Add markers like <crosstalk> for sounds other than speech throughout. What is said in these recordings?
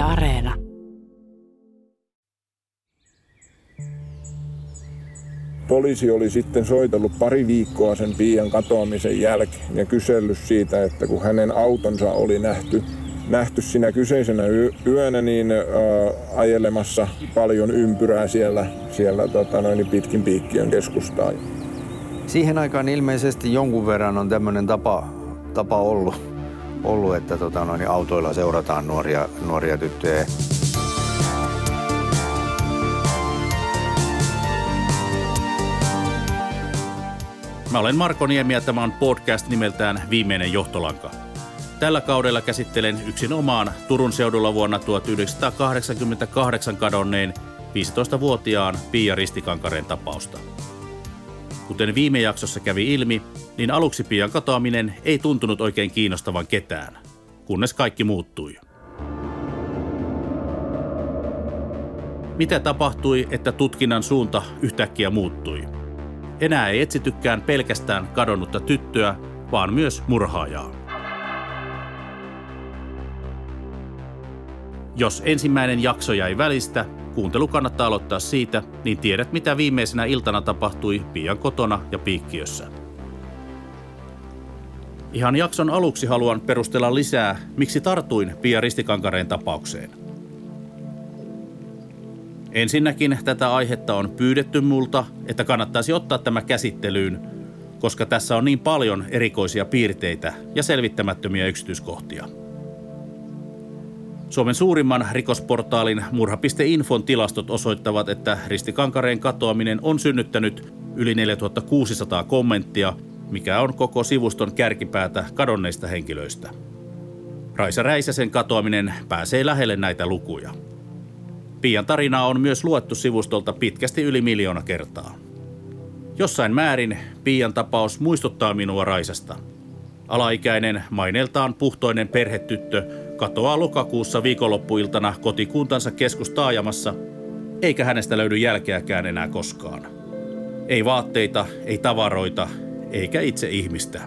Yle Areena. Poliisi oli sitten soitellut pari viikkoa sen Pian katoamisen jälkeen ja kysellyt siitä, että kun hänen autonsa oli nähty, nähty siinä kyseisenä yönä niin ajelemassa paljon ympyrää siellä, siellä tota noin, pitkin piikkiön keskustaa. Siihen aikaan ilmeisesti jonkun verran on tämmöinen tapa, tapa ollut, ollut, että tota noin, autoilla seurataan nuoria, nuoria tyttöjä. Mä olen Marko Niemi ja tämä on podcast nimeltään Viimeinen johtolanka. Tällä kaudella käsittelen yksin omaan Turun seudulla vuonna 1988 kadonneen 15-vuotiaan Pia Ristikankareen tapausta. Kuten viime jaksossa kävi ilmi, niin aluksi Pian katoaminen ei tuntunut oikein kiinnostavan ketään, kunnes kaikki muuttui. Mitä tapahtui, että tutkinnan suunta yhtäkkiä muuttui? Enää ei etsitykään pelkästään kadonnutta tyttöä, vaan myös murhaajaa. Jos ensimmäinen jakso jäi välistä, kuuntelu kannattaa aloittaa siitä, niin tiedät mitä viimeisenä iltana tapahtui Pian kotona ja piikkiössä. Ihan jakson aluksi haluan perustella lisää, miksi tartuin Pia Ristikankareen tapaukseen. Ensinnäkin tätä aihetta on pyydetty multa, että kannattaisi ottaa tämä käsittelyyn, koska tässä on niin paljon erikoisia piirteitä ja selvittämättömiä yksityiskohtia – Suomen suurimman rikosportaalin murha.infon tilastot osoittavat, että Ristikankareen katoaminen on synnyttänyt yli 4600 kommenttia, mikä on koko sivuston kärkipäätä kadonneista henkilöistä. Raisa Räisäsen katoaminen pääsee lähelle näitä lukuja. Pian tarinaa on myös luettu sivustolta pitkästi yli miljoona kertaa. Jossain määrin Pian tapaus muistuttaa minua Raisasta. Alaikäinen, maineeltaan puhtoinen perhetyttö katoaa lokakuussa viikonloppuiltana kotikuntansa keskustaajamassa, eikä hänestä löydy jälkeäkään enää koskaan. Ei vaatteita, ei tavaroita, eikä itse ihmistä.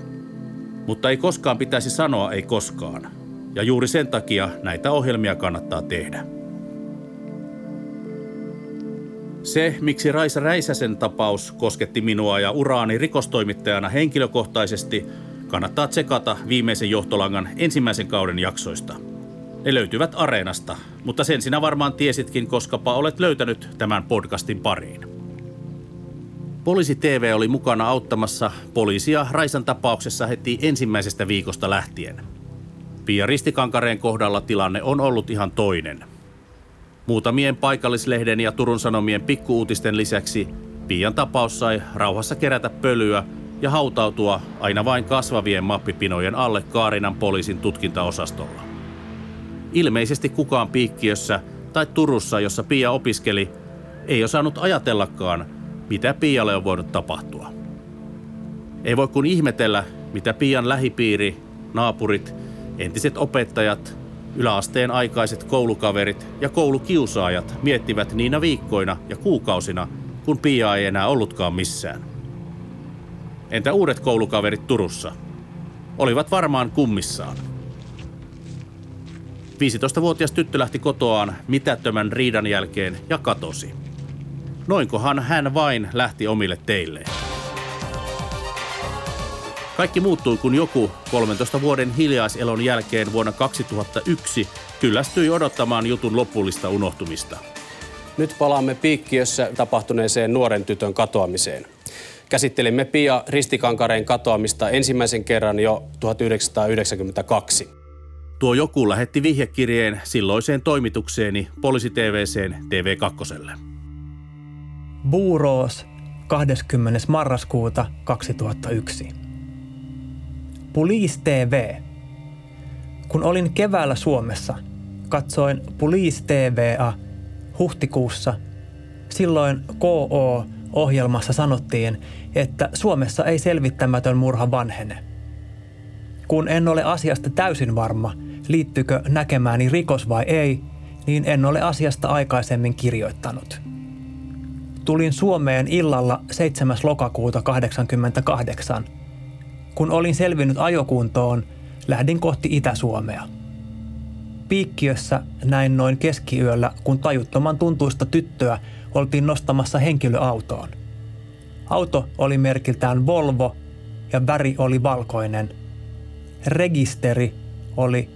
Mutta ei koskaan pitäisi sanoa ei koskaan. Ja juuri sen takia näitä ohjelmia kannattaa tehdä. Se, miksi Raisa Räisäsen tapaus kosketti minua ja uraani rikostoimittajana henkilökohtaisesti – kannattaa tsekata viimeisen johtolangan ensimmäisen kauden jaksoista. Ne löytyvät Areenasta, mutta sen sinä varmaan tiesitkin, koskapa olet löytänyt tämän podcastin pariin. Poliisi TV oli mukana auttamassa poliisia Raisan tapauksessa heti ensimmäisestä viikosta lähtien. Pia Ristikankareen kohdalla tilanne on ollut ihan toinen. Muutamien paikallislehden ja Turun Sanomien pikkuuutisten lisäksi Pian tapaus sai rauhassa kerätä pölyä ja hautautua aina vain kasvavien mappipinojen alle Kaarinan poliisin tutkintaosastolla. Ilmeisesti kukaan piikkiössä tai Turussa, jossa Pia opiskeli, ei osannut ajatellakaan, mitä Pialle on voinut tapahtua. Ei voi kun ihmetellä, mitä Pian lähipiiri, naapurit, entiset opettajat, yläasteen aikaiset koulukaverit ja koulukiusaajat miettivät niinä viikkoina ja kuukausina, kun Pia ei enää ollutkaan missään. Entä uudet koulukaverit Turussa? Olivat varmaan kummissaan. 15-vuotias tyttö lähti kotoaan mitättömän riidan jälkeen ja katosi. Noinkohan hän vain lähti omille teilleen. Kaikki muuttui, kun joku 13 vuoden hiljaiselon jälkeen vuonna 2001 kyllästyi odottamaan jutun lopullista unohtumista. Nyt palaamme piikkiössä tapahtuneeseen nuoren tytön katoamiseen. Käsittelimme Pia Ristikankareen katoamista ensimmäisen kerran jo 1992. Tuo joku lähetti vihjekirjeen silloiseen toimitukseeni Poliisi TVCen TV2. Buuroos 20. marraskuuta 2001. Police TV. Kun olin keväällä Suomessa, katsoin Police TVA huhtikuussa. Silloin KO ohjelmassa sanottiin, että Suomessa ei selvittämätön murha vanhene. Kun en ole asiasta täysin varma, liittyykö näkemääni rikos vai ei, niin en ole asiasta aikaisemmin kirjoittanut. Tulin Suomeen illalla 7. lokakuuta 1988. Kun olin selvinnyt ajokuntoon, lähdin kohti Itä-Suomea. piikkiössä näin noin keskiyöllä, kun tajuttoman tuntuista tyttöä oltiin nostamassa henkilöautoon. Auto oli merkiltään Volvo ja väri oli valkoinen. Rekisteri oli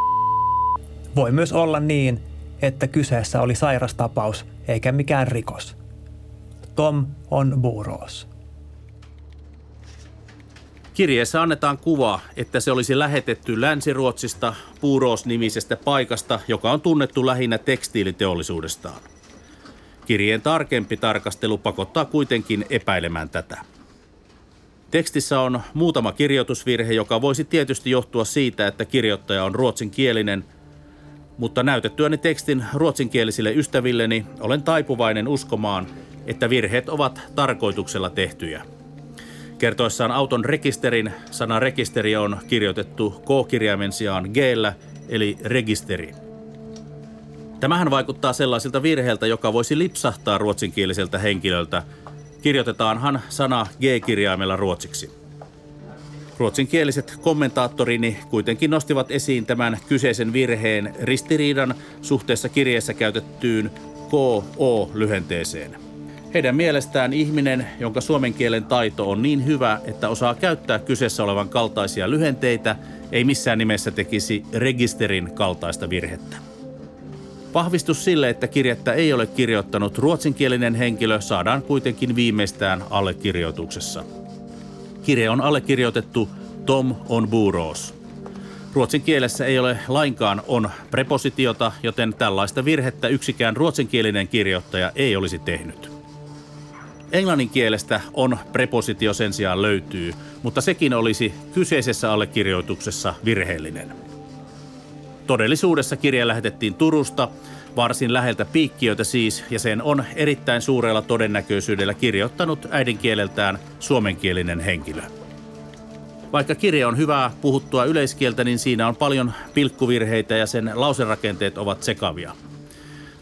<laughs> voi myös olla niin, että kyseessä oli sairastapaus eikä mikään rikos. Tom on buuroos. Kirjeessä annetaan kuva, että se olisi lähetetty Länsi-Ruotsista Puuroos-nimisestä paikasta, joka on tunnettu lähinnä tekstiiliteollisuudestaan. Kirjeen tarkempi tarkastelu pakottaa kuitenkin epäilemään tätä. Tekstissä on muutama kirjoitusvirhe, joka voisi tietysti johtua siitä, että kirjoittaja on ruotsinkielinen, mutta näytettyäni tekstin ruotsinkielisille ystävilleni olen taipuvainen uskomaan, että virheet ovat tarkoituksella tehtyjä. Kertoessaan auton rekisterin, sana rekisteri on kirjoitettu K-kirjaimen sijaan g eli registeri. Tämähän vaikuttaa sellaisilta virheiltä, joka voisi lipsahtaa ruotsinkieliseltä henkilöltä. Kirjoitetaanhan sana G-kirjaimella ruotsiksi. Ruotsinkieliset kommentaattorini kuitenkin nostivat esiin tämän kyseisen virheen ristiriidan suhteessa kirjeessä käytettyyn KO-lyhenteeseen. Heidän mielestään ihminen, jonka suomen kielen taito on niin hyvä, että osaa käyttää kyseessä olevan kaltaisia lyhenteitä, ei missään nimessä tekisi rekisterin kaltaista virhettä. Vahvistus sille, että kirjettä ei ole kirjoittanut ruotsinkielinen henkilö, saadaan kuitenkin viimeistään allekirjoituksessa. Kirje on allekirjoitettu Tom on buuroos. Ruotsin kielessä ei ole lainkaan on prepositiota, joten tällaista virhettä yksikään ruotsinkielinen kirjoittaja ei olisi tehnyt. Englannin kielestä on prepositio sen sijaan löytyy, mutta sekin olisi kyseisessä allekirjoituksessa virheellinen. Todellisuudessa kirja lähetettiin Turusta, varsin läheltä piikkiötä siis, ja sen on erittäin suurella todennäköisyydellä kirjoittanut äidinkieleltään suomenkielinen henkilö. Vaikka kirja on hyvää puhuttua yleiskieltä, niin siinä on paljon pilkkuvirheitä ja sen lauserakenteet ovat sekavia.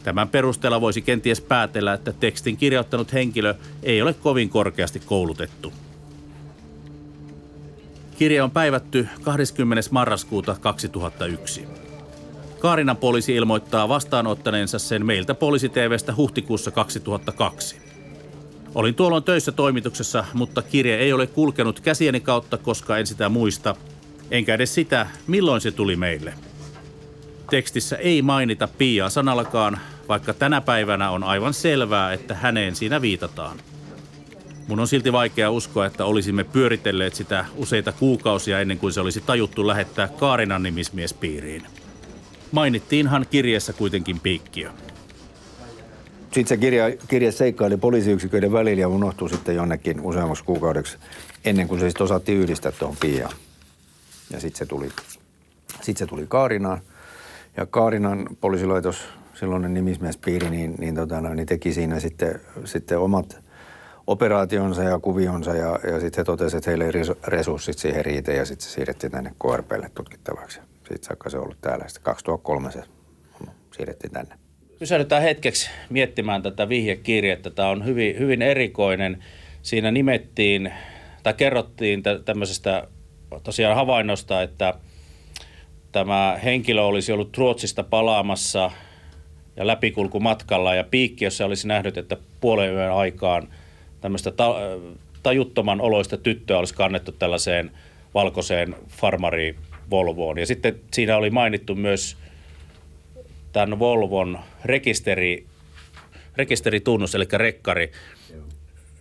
Tämän perusteella voisi kenties päätellä, että tekstin kirjoittanut henkilö ei ole kovin korkeasti koulutettu. Kirja on päivätty 20. marraskuuta 2001. Kaarinan poliisi ilmoittaa vastaanottaneensa sen meiltä poliisiteevestä huhtikuussa 2002. Olin tuolloin töissä toimituksessa, mutta kirje ei ole kulkenut käsieni kautta, koska en sitä muista, enkä edes sitä, milloin se tuli meille. Tekstissä ei mainita Piaa sanallakaan, vaikka tänä päivänä on aivan selvää, että häneen siinä viitataan. Mun on silti vaikea uskoa, että olisimme pyöritelleet sitä useita kuukausia ennen kuin se olisi tajuttu lähettää Kaarinan nimismiespiiriin. Mainittiinhan kirjeessä kuitenkin piikkiö. Sitten se kirja, kirja seikkaili poliisiyksiköiden välillä ja unohtui sitten jonnekin useammaksi kuukaudeksi ennen kuin se sitten osattiin yhdistää tuohon Piaan. Ja sitten se tuli, sit se tuli Kaarinaan. Ja Kaarinan poliisilaitos silloinen nimismiespiiri, niin, niin, tota, niin teki siinä sitten, sitten omat operaationsa ja kuvionsa ja, ja sitten he totesivat, että heillä ei resurssit siihen riitä ja sitten se siirrettiin tänne KRPlle tutkittavaksi. Sitten saakka se on ollut täällä. Sitten 2003 se siirrettiin tänne. Pysähdytään hetkeksi miettimään tätä vihjekirjettä. Tämä on hyvin, hyvin erikoinen. Siinä nimettiin tai kerrottiin tämmöisestä tosiaan havainnosta, että tämä henkilö olisi ollut Ruotsista palaamassa – ja läpikulkumatkalla ja piikkiössä olisi nähnyt, että puolen yön aikaan tämmöistä ta- tajuttoman oloista tyttöä olisi kannettu tällaiseen valkoiseen farmari Volvoon. Ja sitten siinä oli mainittu myös tämän Volvon rekisteri, rekisteritunnus, eli rekkari.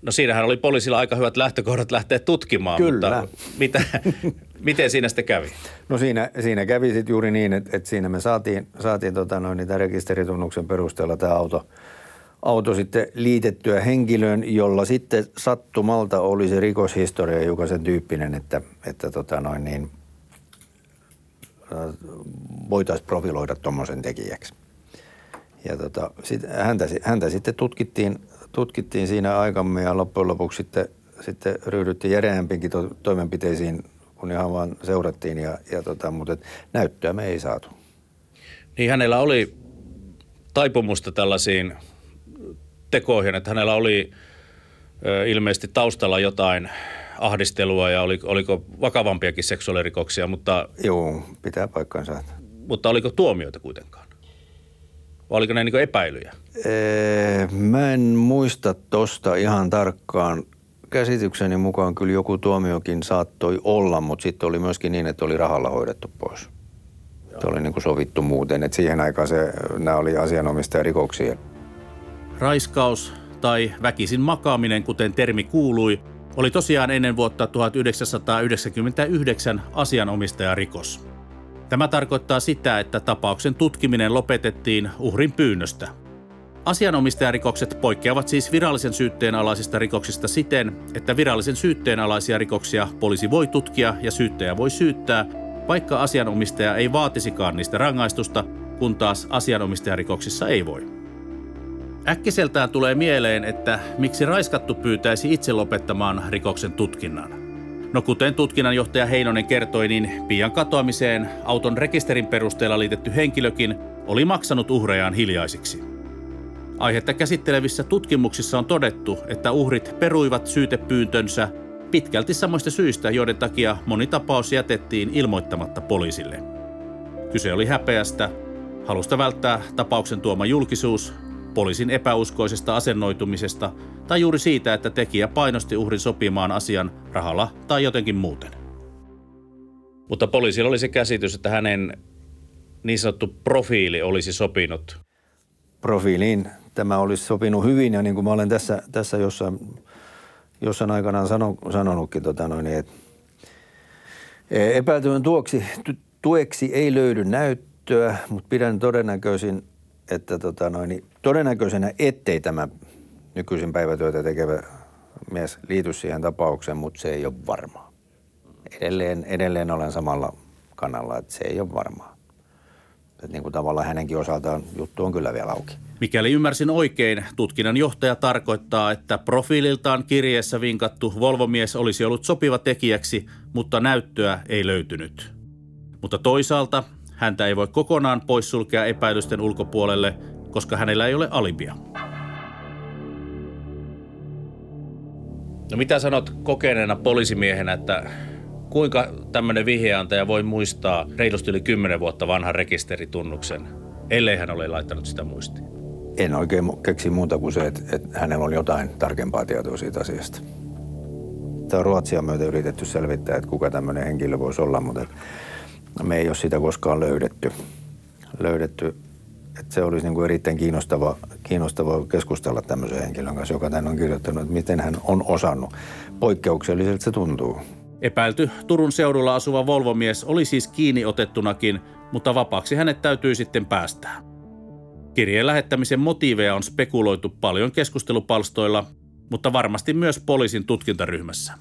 No siinähän oli poliisilla aika hyvät lähtökohdat lähteä tutkimaan, Kyllä. mutta mitä, miten siinä sitten kävi? No siinä, siinä kävi sitten juuri niin, että, että siinä me saatiin, saatiin tota noin, niitä rekisteritunnuksen perusteella tämä auto, auto sitten liitettyä henkilöön, jolla sitten sattumalta oli se rikoshistoria joka sen tyyppinen, että, että tota noin niin, voitaisiin profiloida tuommoisen tekijäksi. Ja tota, sit häntä, häntä sitten tutkittiin, tutkittiin siinä aikamme ja loppujen lopuksi sitten, sitten ryhdyttiin järeämpiinkin to, toimenpiteisiin, kun ihan vaan seurattiin, ja, ja tota, mutta näyttöä me ei saatu. Niin hänellä oli taipumusta tällaisiin tekoihin, että hänellä oli ilmeisesti taustalla jotain ahdistelua ja oli, oliko vakavampiakin seksuaalirikoksia, mutta... Joo, pitää paikkansa. Mutta oliko tuomioita kuitenkaan? Vai oliko ne niin epäilyjä? Ee, mä en muista tosta ihan tarkkaan. Käsitykseni mukaan kyllä joku tuomiokin saattoi olla, mutta sitten oli myöskin niin, että oli rahalla hoidettu pois. Se oli niin kuin sovittu muuten, että siihen aikaan se, nämä oli asianomistajarikoksia. Raiskaus tai väkisin makaaminen, kuten termi kuului, oli tosiaan ennen vuotta 1999 asianomistajarikos. Tämä tarkoittaa sitä, että tapauksen tutkiminen lopetettiin uhrin pyynnöstä. Asianomistajarikokset poikkeavat siis virallisen syytteen alaisista rikoksista siten, että virallisen syytteen alaisia rikoksia poliisi voi tutkia ja syyttäjä voi syyttää, vaikka asianomistaja ei vaatisikaan niistä rangaistusta, kun taas asianomistajarikoksissa ei voi. Äkkiseltään tulee mieleen, että miksi raiskattu pyytäisi itse lopettamaan rikoksen tutkinnan. No kuten tutkinnanjohtaja Heinonen kertoi, niin pian katoamiseen auton rekisterin perusteella liitetty henkilökin oli maksanut uhrejaan hiljaisiksi. Aihetta käsittelevissä tutkimuksissa on todettu, että uhrit peruivat syytepyyntönsä pitkälti samoista syistä, joiden takia moni tapaus jätettiin ilmoittamatta poliisille. Kyse oli häpeästä, halusta välttää tapauksen tuoma julkisuus, poliisin epäuskoisesta asennoitumisesta tai juuri siitä, että tekijä painosti uhrin sopimaan asian rahalla tai jotenkin muuten. Mutta poliisilla oli se käsitys, että hänen niin sanottu profiili olisi sopinut. Profiiliin tämä olisi sopinut hyvin ja niin kuin mä olen tässä, tässä jossain jossain aikanaan sano, sanonutkin, tota noin, että epäiltyön tuoksi, tueksi ei löydy näyttöä, mutta pidän todennäköisin, että tota noin, todennäköisenä ettei tämä nykyisin päivätyötä tekevä mies liity siihen tapaukseen, mutta se ei ole varmaa. Edelleen, edelleen olen samalla kannalla, että se ei ole varmaa. Että niin kuin tavallaan hänenkin osaltaan juttu on kyllä vielä auki. Mikäli ymmärsin oikein, tutkinnan johtaja tarkoittaa, että profiililtaan kirjeessä vinkattu Volvomies olisi ollut sopiva tekijäksi, mutta näyttöä ei löytynyt. Mutta toisaalta häntä ei voi kokonaan poissulkea epäilysten ulkopuolelle, koska hänellä ei ole alibia. No mitä sanot kokeneena poliisimiehenä, että kuinka tämmöinen vihjeantaja voi muistaa reilusti yli 10 vuotta vanhan rekisteritunnuksen, ellei hän ole laittanut sitä muistiin? En oikein keksi muuta kuin se, että, että hänellä on jotain tarkempaa tietoa siitä asiasta. Tämä on Ruotsia myöten yritetty selvittää, että kuka tämmöinen henkilö voisi olla, mutta me ei ole sitä koskaan löydetty. löydetty että se olisi niin kuin erittäin kiinnostava, kiinnostava keskustella tämmöisen henkilön kanssa, joka tänne on kirjoittanut, että miten hän on osannut. Poikkeukselliselta se tuntuu. Epäilty Turun seudulla asuva Volvomies oli siis kiinni otettunakin, mutta vapaaksi hänet täytyy sitten päästää. Kirjeen lähettämisen motiiveja on spekuloitu paljon keskustelupalstoilla, mutta varmasti myös poliisin tutkintaryhmässä.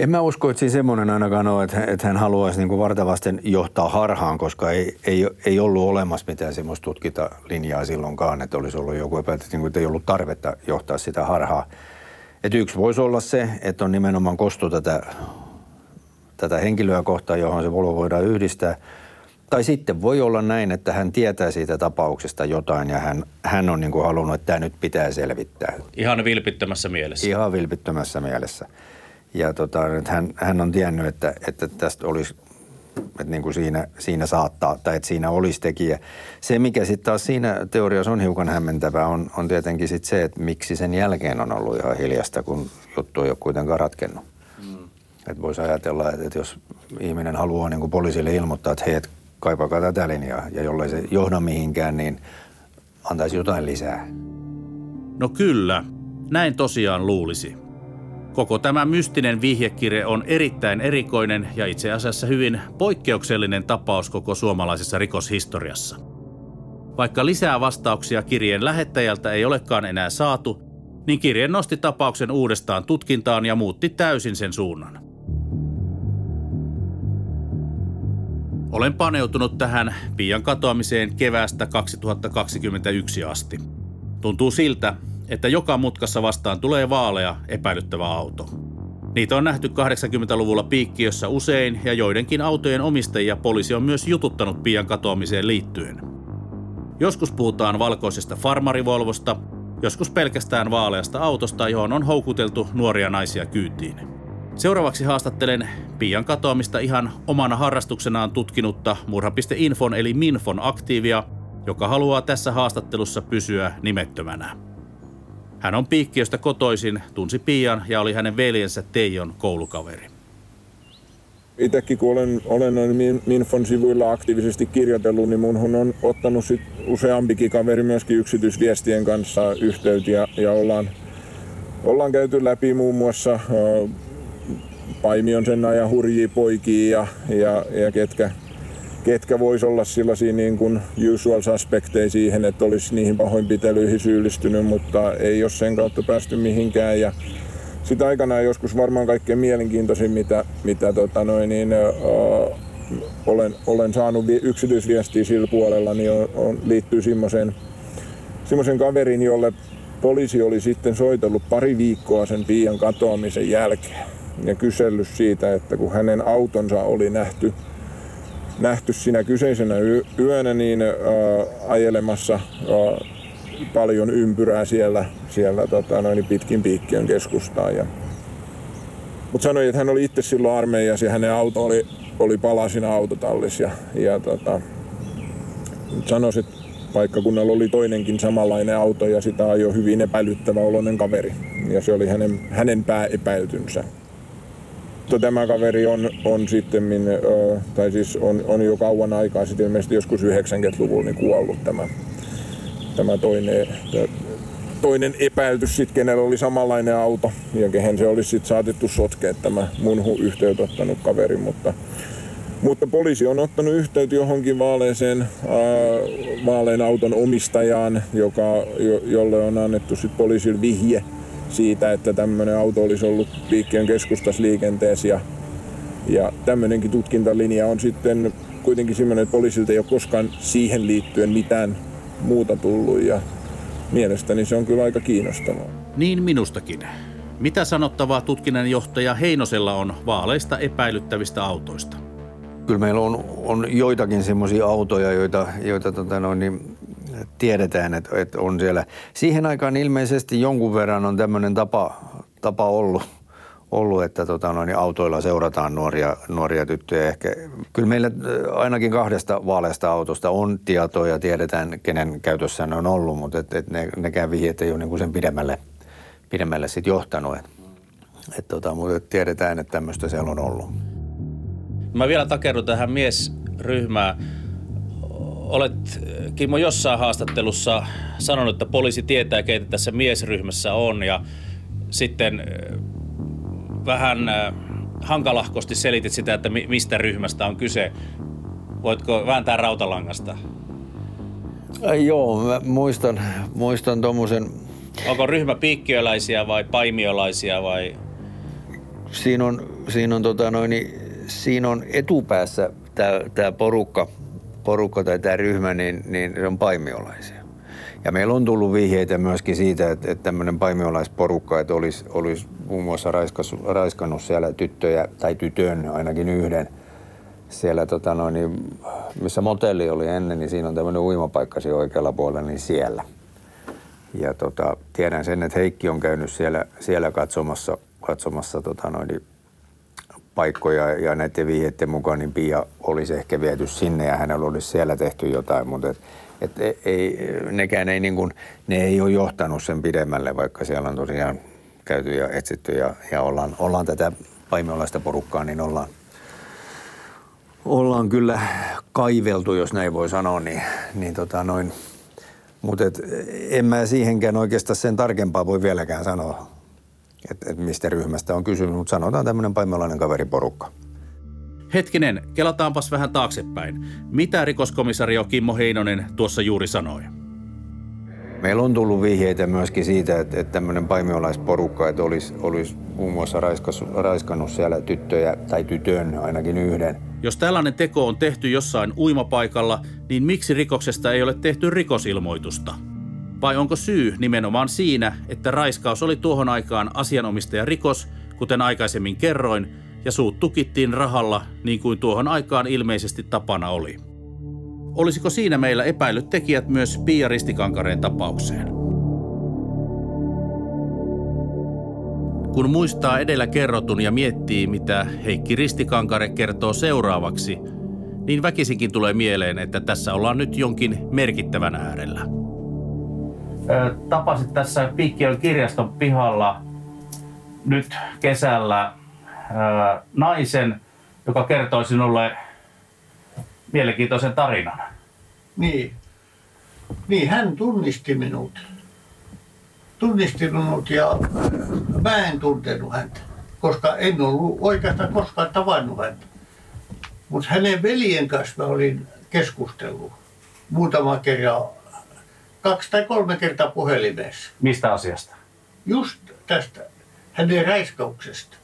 En mä usko, että siinä semmoinen ainakaan ole, että, että hän haluaisi niin kuin vartavasten johtaa harhaan, koska ei, ei, ei ollut olemassa mitään semmoista tutkintalinjaa silloinkaan, että olisi ollut joku epäilty, että, niin että ei ollut tarvetta johtaa sitä harhaa. Että yksi voisi olla se, että on nimenomaan kostu tätä, tätä henkilöä kohtaan, johon se Volvo voidaan yhdistää – tai sitten voi olla näin, että hän tietää siitä tapauksesta jotain ja hän, hän on niin kuin halunnut, että tämä nyt pitää selvittää. Ihan vilpittömässä mielessä. Ihan vilpittömässä mielessä. Ja tota, että hän, hän on tiennyt, että, että tästä olisi että niin kuin siinä, siinä saattaa, tai että siinä olisi tekijä. Se, mikä sitten taas siinä teoriassa on hiukan hämmentävää, on, on tietenkin sit se, että miksi sen jälkeen on ollut ihan hiljasta, kun juttu ei ole kuitenkaan ratkennut. Mm. Että voisi ajatella, että, että jos ihminen haluaa niin kuin poliisille ilmoittaa, että hei, että kaipakaa tätä linjaa. Ja jollei se johda mihinkään, niin antaisi jotain lisää. No kyllä, näin tosiaan luulisi. Koko tämä mystinen vihjekirje on erittäin erikoinen ja itse asiassa hyvin poikkeuksellinen tapaus koko suomalaisessa rikoshistoriassa. Vaikka lisää vastauksia kirjeen lähettäjältä ei olekaan enää saatu, niin kirje nosti tapauksen uudestaan tutkintaan ja muutti täysin sen suunnan. Olen paneutunut tähän Pian katoamiseen keväästä 2021 asti. Tuntuu siltä, että joka mutkassa vastaan tulee vaalea, epäilyttävä auto. Niitä on nähty 80-luvulla piikkiössä usein ja joidenkin autojen omistajia poliisi on myös jututtanut Pian katoamiseen liittyen. Joskus puhutaan valkoisesta farmarivolvosta, joskus pelkästään vaaleasta autosta, johon on houkuteltu nuoria naisia kyytiin. Seuraavaksi haastattelen Pian katoamista ihan omana harrastuksenaan tutkinutta murha.infon eli Minfon aktiivia, joka haluaa tässä haastattelussa pysyä nimettömänä. Hän on Piikkiöstä kotoisin, tunsi Pian ja oli hänen veljensä Teijon koulukaveri. Itsekin kun olen, olen noin Minfon sivuilla aktiivisesti kirjoitellut, niin mun on ottanut sit useampikin kaveri myöskin yksityisviestien kanssa yhteyttä ja, ja ollaan, ollaan käyty läpi muun muassa äh, Paimion sen ajan hurjia poikia ja, ja, ja ketkä, ketkä vois olla sellaisia niin kuin usual suspecteja siihen, että olisi niihin pahoinpitelyihin syyllistynyt, mutta ei ole sen kautta päästy mihinkään. Ja sitä aikanaan joskus varmaan kaikkein mielenkiintoisin, mitä, mitä tota noin, niin, uh, olen, olen saanut yksityisviestiä sillä puolella, niin on, on, liittyy semmoisen semmoisen kaverin, jolle poliisi oli sitten soitellut pari viikkoa sen Pian katoamisen jälkeen ja kysellyt siitä, että kun hänen autonsa oli nähty, nähty siinä kyseisenä yönä niin ää, ajelemassa ää, paljon ympyrää siellä, siellä tota, noin pitkin piikkiön keskustaan. Ja, mutta sanoi, että hän oli itse silloin armeijassa ja hänen auto oli, oli palasina autotallissa. Ja, ja tota, sanoi, että paikkakunnalla oli toinenkin samanlainen auto ja sitä ajoi hyvin epäilyttävä oloinen kaveri. Ja se oli hänen, hänen pääepäiltynsä. Mutta tämä kaveri on, on sitten, tai siis on, on jo kauan aikaa sitten ilmeisesti joskus 90-luvulla niin kuollut tämä, tämä toinen, toinen epäilty sitten, kenellä oli samanlainen auto ja kehen se olisi sitten saatettu sotkea tämä munhu yhteytottanut kaveri, mutta mutta poliisi on ottanut yhteyttä johonkin vaaleeseen, vaaleen auton omistajaan, joka, jo, jolle on annettu sitten poliisille vihje siitä, että tämmöinen auto olisi ollut liikkeen keskustassa liikenteessä ja, ja tämmöinenkin tutkintalinja on sitten kuitenkin semmoinen, että poliisilta ei ole koskaan siihen liittyen mitään muuta tullut ja mielestäni se on kyllä aika kiinnostavaa. Niin minustakin. Mitä sanottavaa tutkinnanjohtaja Heinosella on vaaleista epäilyttävistä autoista? Kyllä meillä on, on joitakin semmoisia autoja, joita, joita tota noin, niin tiedetään, että, että on siellä. Siihen aikaan ilmeisesti jonkun verran on tämmöinen tapa, tapa ollut, ollut, että tota, noin, autoilla seurataan nuoria, nuoria tyttöjä. Ehkä, kyllä meillä äh, ainakin kahdesta vaaleasta autosta on tietoa ja tiedetään, kenen käytössä ne on ollut, mutta et, et ne, nekään vihjeet ei ole niin sen pidemmälle, pidemmälle sit johtanut. Et, et, tota, mutta tiedetään, että tämmöistä siellä on ollut. Mä vielä takerun tähän miesryhmään Olet, Kimmo, jossain haastattelussa sanonut, että poliisi tietää, keitä tässä miesryhmässä on ja sitten äh, vähän äh, hankalahkosti selitit sitä, että mistä ryhmästä on kyse. Voitko vääntää rautalangasta? Äh, joo, mä muistan, muistan tuommoisen... Onko ryhmä piikkiöläisiä vai paimiolaisia vai? Siinä on, siinä on, tota noin, siinä on etupäässä tämä porukka – porukka tai tämä ryhmä, niin, niin se on paimiolaisia. Ja meillä on tullut vihjeitä myöskin siitä, että, että tämmöinen paimiolaisporukka, että olisi, olisi muun muassa raiskas, raiskannut siellä tyttöjä tai tytön ainakin yhden siellä, tota noin, niin, missä motelli oli ennen, niin siinä on tämmöinen uimapaikka siinä oikealla puolella, niin siellä. Ja tota, tiedän sen, että Heikki on käynyt siellä, siellä katsomassa, katsomassa tota noin, niin paikkoja ja näiden vihjeiden mukaan niin Pia olisi ehkä viety sinne ja hänellä olisi siellä tehty jotain, mutta et, et ei, nekään ei, niin kuin, ne ei ole johtanut sen pidemmälle, vaikka siellä on tosiaan käyty ja etsitty ja, ja ollaan, ollaan tätä paimiolaista porukkaa, niin ollaan, ollaan kyllä kaiveltu, jos näin voi sanoa, niin, niin tota noin, mutta en mä siihenkään oikeastaan sen tarkempaa voi vieläkään sanoa että et mistä ryhmästä on kysymys, mutta sanotaan tämmöinen paimelainen kaveriporukka. Hetkinen, kelataanpas vähän taaksepäin. Mitä rikoskomisario Kimmo Heinonen tuossa juuri sanoi? Meillä on tullut vihjeitä myöskin siitä, että, että tämmöinen paimiolaisporukka, että olisi, olisi muun muassa raiskas, raiskannut siellä tyttöjä tai tytön ainakin yhden. Jos tällainen teko on tehty jossain uimapaikalla, niin miksi rikoksesta ei ole tehty rikosilmoitusta? Vai onko syy nimenomaan siinä, että raiskaus oli tuohon aikaan asianomistaja rikos, kuten aikaisemmin kerroin, ja suut tukittiin rahalla niin kuin tuohon aikaan ilmeisesti tapana oli? Olisiko siinä meillä epäilyt tekijät myös Pia Ristikankareen tapaukseen? Kun muistaa edellä kerrotun ja miettii, mitä Heikki Ristikankare kertoo seuraavaksi, niin väkisinkin tulee mieleen, että tässä ollaan nyt jonkin merkittävän äärellä. Tapasit tässä Piikkiön kirjaston pihalla nyt kesällä naisen, joka kertoi sinulle mielenkiintoisen tarinan. Niin. Niin, hän tunnisti minut. Tunnisti minut ja mä en tuntenut häntä, koska en ollut oikeastaan koskaan tavannut häntä. Mutta hänen veljen kanssa mä olin keskustellut muutama kerran, kaksi tai kolme kertaa puhelimessa. Mistä asiasta? Just tästä, hänen raiskauksesta.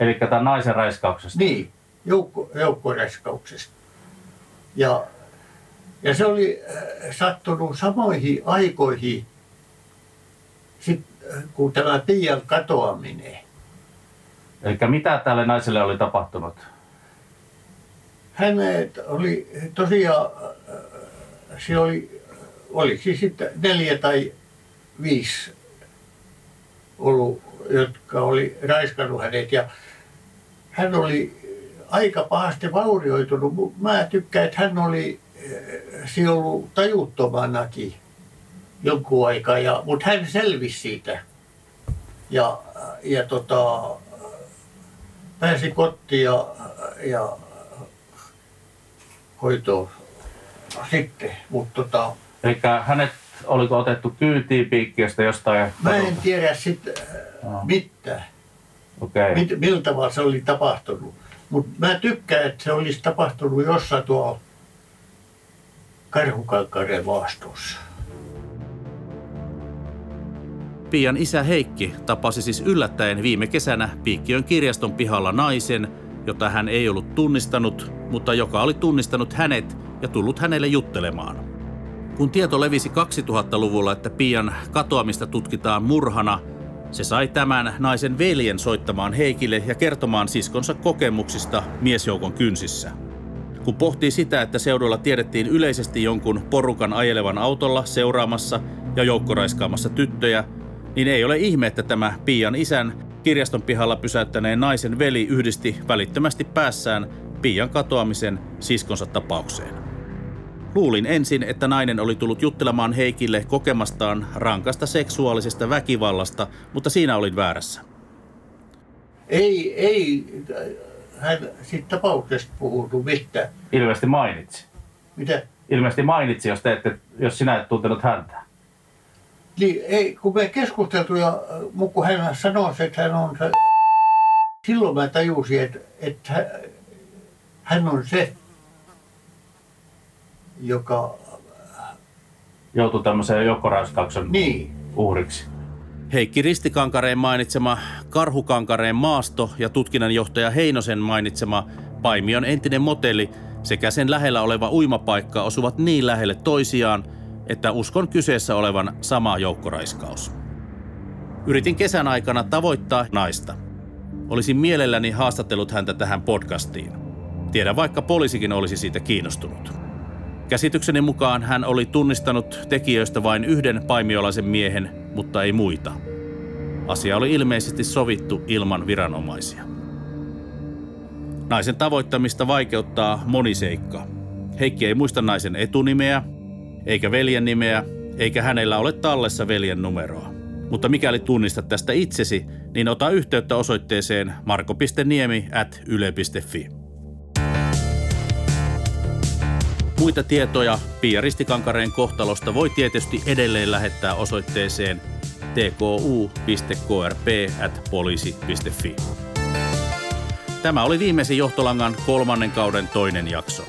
Eli tämän naisen raiskauksesta? Niin, joukko, joukkoraiskauksesta. Ja, ja se oli äh, sattunut samoihin aikoihin, sit, äh, kun tämä Pian katoaminen. Eli mitä tälle naiselle oli tapahtunut? Hänet oli tosiaan, äh, se oli, oli siis sitten neljä tai viisi ollut, jotka oli raiskannut hänet. Ja hän oli aika pahasti vaurioitunut. Mä tykkään, että hän oli se ollut tajuttomanakin jonkun aikaa, ja, mutta hän selvisi siitä. Ja, ja tota, pääsi kotiin ja, ja hoitoon sitten. Mutta tota, Eli hänet oliko otettu kyytiin piikkiöstä jostain? Mä en tiedä sitten mitään. Okay. Mit, miltä tavalla se oli tapahtunut. Mutta mä tykkään, että se olisi tapahtunut jossain tuolla Karhukankareen maastossa. Pian isä Heikki tapasi siis yllättäen viime kesänä Piikkiön kirjaston pihalla naisen, jota hän ei ollut tunnistanut, mutta joka oli tunnistanut hänet ja tullut hänelle juttelemaan. Kun tieto levisi 2000-luvulla, että Pian katoamista tutkitaan murhana, se sai tämän naisen veljen soittamaan Heikille ja kertomaan siskonsa kokemuksista miesjoukon kynsissä. Kun pohtii sitä, että seudulla tiedettiin yleisesti jonkun porukan ajelevan autolla seuraamassa ja joukkoraiskaamassa tyttöjä, niin ei ole ihme, että tämä Pian isän kirjaston pihalla pysäyttäneen naisen veli yhdisti välittömästi päässään Pian katoamisen siskonsa tapaukseen. Luulin ensin, että nainen oli tullut juttelemaan Heikille kokemastaan rankasta seksuaalisesta väkivallasta, mutta siinä olin väärässä. Ei, ei hän siitä tapauksesta puhunut mitään. Ilmeisesti mainitsi. Mitä? Ilmeisesti mainitsi, jos, te ette, jos sinä et tuntenut häntä. Niin, ei, kun me keskusteltu ja kun hän sanoi, että hän on se, silloin mä tajusin, että, että hän on se, joka... Joutui tämmöiseen joukkoraiskauksen Niin. uhriksi. Heikki Ristikankareen mainitsema Karhukankareen maasto ja tutkinnanjohtaja Heinosen mainitsema Paimion entinen motelli sekä sen lähellä oleva uimapaikka osuvat niin lähelle toisiaan, että uskon kyseessä olevan sama joukkoraiskaus. Yritin kesän aikana tavoittaa naista. Olisin mielelläni haastatellut häntä tähän podcastiin. Tiedän vaikka poliisikin olisi siitä kiinnostunut. Käsitykseni mukaan hän oli tunnistanut tekijöistä vain yhden paimiolaisen miehen, mutta ei muita. Asia oli ilmeisesti sovittu ilman viranomaisia. Naisen tavoittamista vaikeuttaa moni seikka. Heikki ei muista naisen etunimeä, eikä veljen nimeä, eikä hänellä ole tallessa veljen numeroa. Mutta mikäli tunnistat tästä itsesi, niin ota yhteyttä osoitteeseen marko.niemi at yle.fi. Muita tietoja Pia Ristikankareen kohtalosta voi tietysti edelleen lähettää osoitteeseen tku.krp.poliisi.fi. Tämä oli viimeisen johtolangan kolmannen kauden toinen jakso.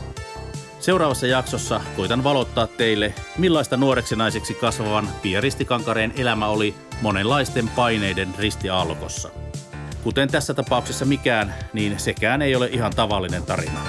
Seuraavassa jaksossa koitan valottaa teille, millaista nuoreksi naiseksi kasvavan Pia Ristikankareen elämä oli monenlaisten paineiden ristiaallokossa. Kuten tässä tapauksessa mikään, niin sekään ei ole ihan tavallinen tarina.